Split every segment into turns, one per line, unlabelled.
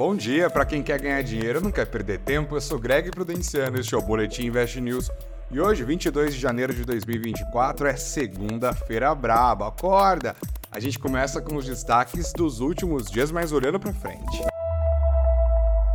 Bom dia para quem quer ganhar dinheiro não quer perder tempo. Eu sou Greg Prudenciano, este é o Boletim Invest News. E hoje, 22 de janeiro de 2024, é segunda-feira braba. Acorda! A gente começa com os destaques dos últimos dias, mas olhando para frente.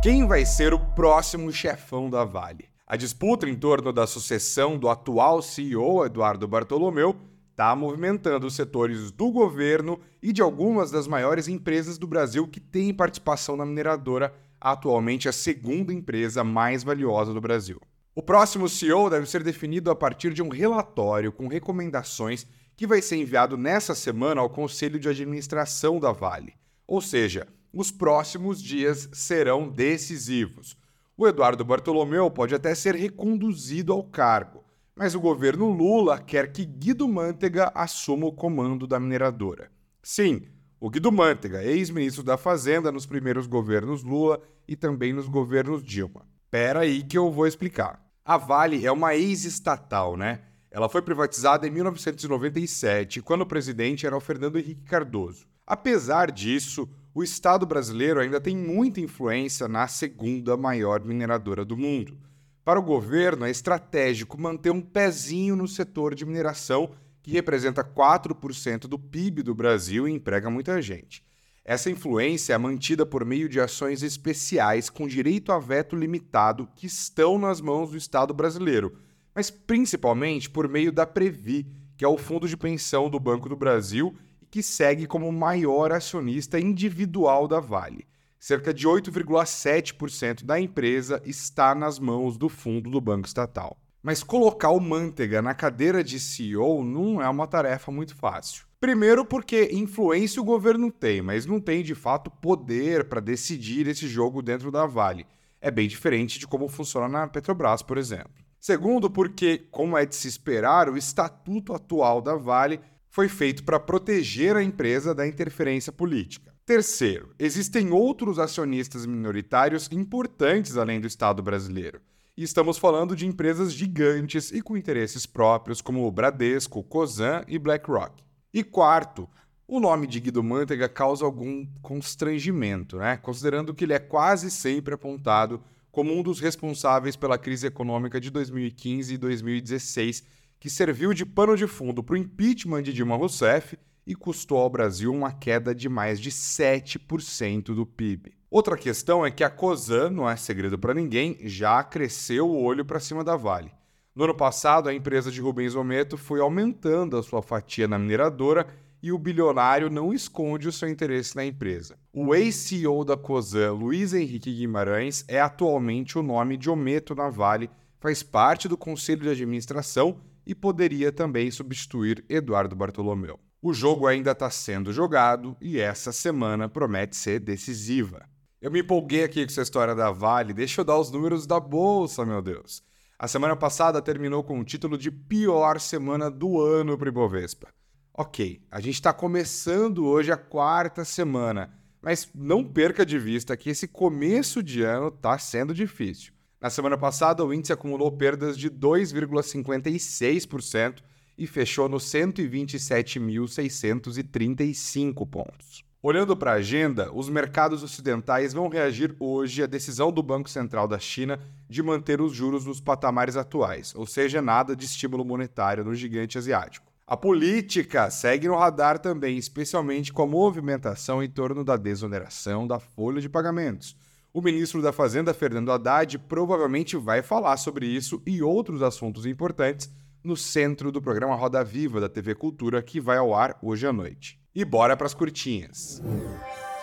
Quem vai ser o próximo chefão da Vale? A disputa em torno da sucessão do atual CEO Eduardo Bartolomeu está movimentando os setores do governo e de algumas das maiores empresas do Brasil que têm participação na mineradora, atualmente a segunda empresa mais valiosa do Brasil. O próximo CEO deve ser definido a partir de um relatório com recomendações que vai ser enviado nessa semana ao Conselho de Administração da Vale. Ou seja, os próximos dias serão decisivos. O Eduardo Bartolomeu pode até ser reconduzido ao cargo, mas o governo Lula quer que Guido Mantega assuma o comando da mineradora. Sim, o Guido Mantega, ex-ministro da Fazenda nos primeiros governos Lula e também nos governos Dilma. Pera aí que eu vou explicar. A Vale é uma ex-estatal, né? Ela foi privatizada em 1997, quando o presidente era o Fernando Henrique Cardoso. Apesar disso, o Estado brasileiro ainda tem muita influência na segunda maior mineradora do mundo. Para o governo, é estratégico manter um pezinho no setor de mineração, que representa 4% do PIB do Brasil e emprega muita gente. Essa influência é mantida por meio de ações especiais com direito a veto limitado que estão nas mãos do Estado brasileiro, mas principalmente por meio da Previ, que é o fundo de pensão do Banco do Brasil e que segue como maior acionista individual da Vale cerca de 8,7% da empresa está nas mãos do fundo do Banco Estatal. Mas colocar o Mantega na cadeira de CEO não é uma tarefa muito fácil. Primeiro, porque influência o governo tem, mas não tem de fato poder para decidir esse jogo dentro da Vale. É bem diferente de como funciona na Petrobras, por exemplo. Segundo, porque, como é de se esperar, o estatuto atual da Vale foi feito para proteger a empresa da interferência política. Terceiro, existem outros acionistas minoritários importantes além do Estado brasileiro. E estamos falando de empresas gigantes e com interesses próprios, como o Bradesco, Cosan e BlackRock. E quarto, o nome de Guido Mantega causa algum constrangimento, né? considerando que ele é quase sempre apontado como um dos responsáveis pela crise econômica de 2015 e 2016, que serviu de pano de fundo para o impeachment de Dilma Rousseff e custou ao Brasil uma queda de mais de 7% do PIB. Outra questão é que a Cosan, não é segredo para ninguém, já cresceu o olho para cima da Vale. No ano passado, a empresa de Rubens Ometo foi aumentando a sua fatia na mineradora e o bilionário não esconde o seu interesse na empresa. O ex-CEO da Cosan, Luiz Henrique Guimarães, é atualmente o nome de Ometo na Vale, faz parte do conselho de administração e poderia também substituir Eduardo Bartolomeu. O jogo ainda está sendo jogado e essa semana promete ser decisiva. Eu me empolguei aqui com essa história da Vale, deixa eu dar os números da bolsa, meu Deus. A semana passada terminou com o título de pior semana do ano para o Ibovespa. Ok, a gente está começando hoje a quarta semana, mas não perca de vista que esse começo de ano está sendo difícil. Na semana passada, o índice acumulou perdas de 2,56% e fechou nos 127.635 pontos. Olhando para a agenda, os mercados ocidentais vão reagir hoje à decisão do Banco Central da China de manter os juros nos patamares atuais, ou seja, nada de estímulo monetário no gigante asiático. A política segue no radar também, especialmente com a movimentação em torno da desoneração da folha de pagamentos. O ministro da Fazenda, Fernando Haddad, provavelmente vai falar sobre isso e outros assuntos importantes no centro do programa Roda Viva da TV Cultura, que vai ao ar hoje à noite. E bora para as curtinhas.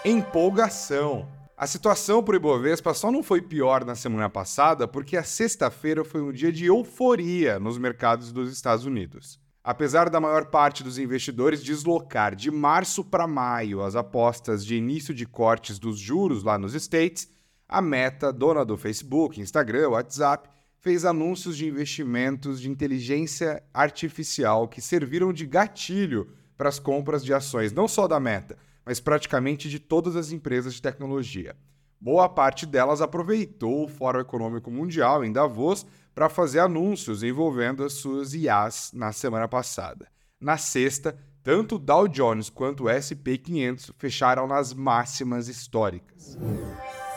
Empolgação. A situação para o Ibovespa só não foi pior na semana passada porque a sexta-feira foi um dia de euforia nos mercados dos Estados Unidos. Apesar da maior parte dos investidores deslocar de março para maio as apostas de início de cortes dos juros lá nos States, a Meta, dona do Facebook, Instagram, WhatsApp, fez anúncios de investimentos de inteligência artificial que serviram de gatilho para as compras de ações, não só da Meta, mas praticamente de todas as empresas de tecnologia. Boa parte delas aproveitou o Fórum Econômico Mundial em Davos para fazer anúncios envolvendo as suas IAs na semana passada. Na sexta, tanto o Dow Jones quanto o SP 500 fecharam nas máximas históricas.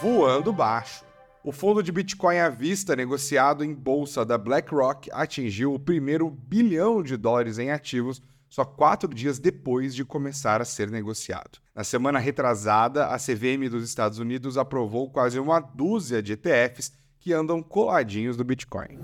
voando baixo. O fundo de Bitcoin à vista negociado em bolsa da BlackRock atingiu o primeiro bilhão de dólares em ativos só quatro dias depois de começar a ser negociado. Na semana retrasada, a CVM dos Estados Unidos aprovou quase uma dúzia de ETFs que andam coladinhos do Bitcoin.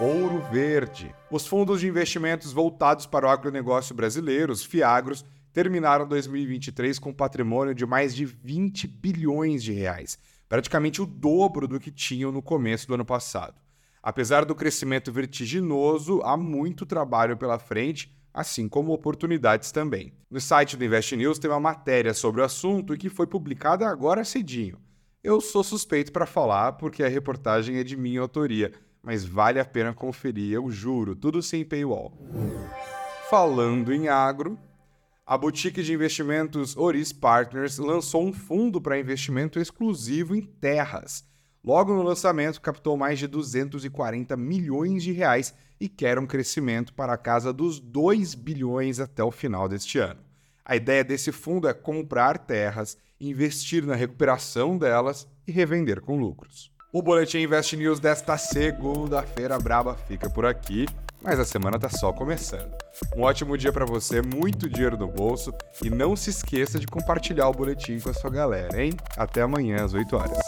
Ouro Verde. Os fundos de investimentos voltados para o agronegócio brasileiro, os FIAGROS, terminaram 2023 com um patrimônio de mais de 20 bilhões de reais, praticamente o dobro do que tinham no começo do ano passado. Apesar do crescimento vertiginoso, há muito trabalho pela frente, assim como oportunidades também. No site do Invest News tem uma matéria sobre o assunto e que foi publicada agora cedinho. Eu sou suspeito para falar porque a reportagem é de minha autoria, mas vale a pena conferir, eu juro, tudo sem paywall. Falando em agro, a boutique de investimentos Oris Partners lançou um fundo para investimento exclusivo em terras. Logo no lançamento, captou mais de 240 milhões de reais e quer um crescimento para a casa dos 2 bilhões até o final deste ano. A ideia desse fundo é comprar terras, investir na recuperação delas e revender com lucros. O Boletim Invest News desta segunda-feira braba fica por aqui mas a semana tá só começando. Um ótimo dia para você, muito dinheiro no bolso e não se esqueça de compartilhar o boletim com a sua galera, hein? Até amanhã às 8 horas.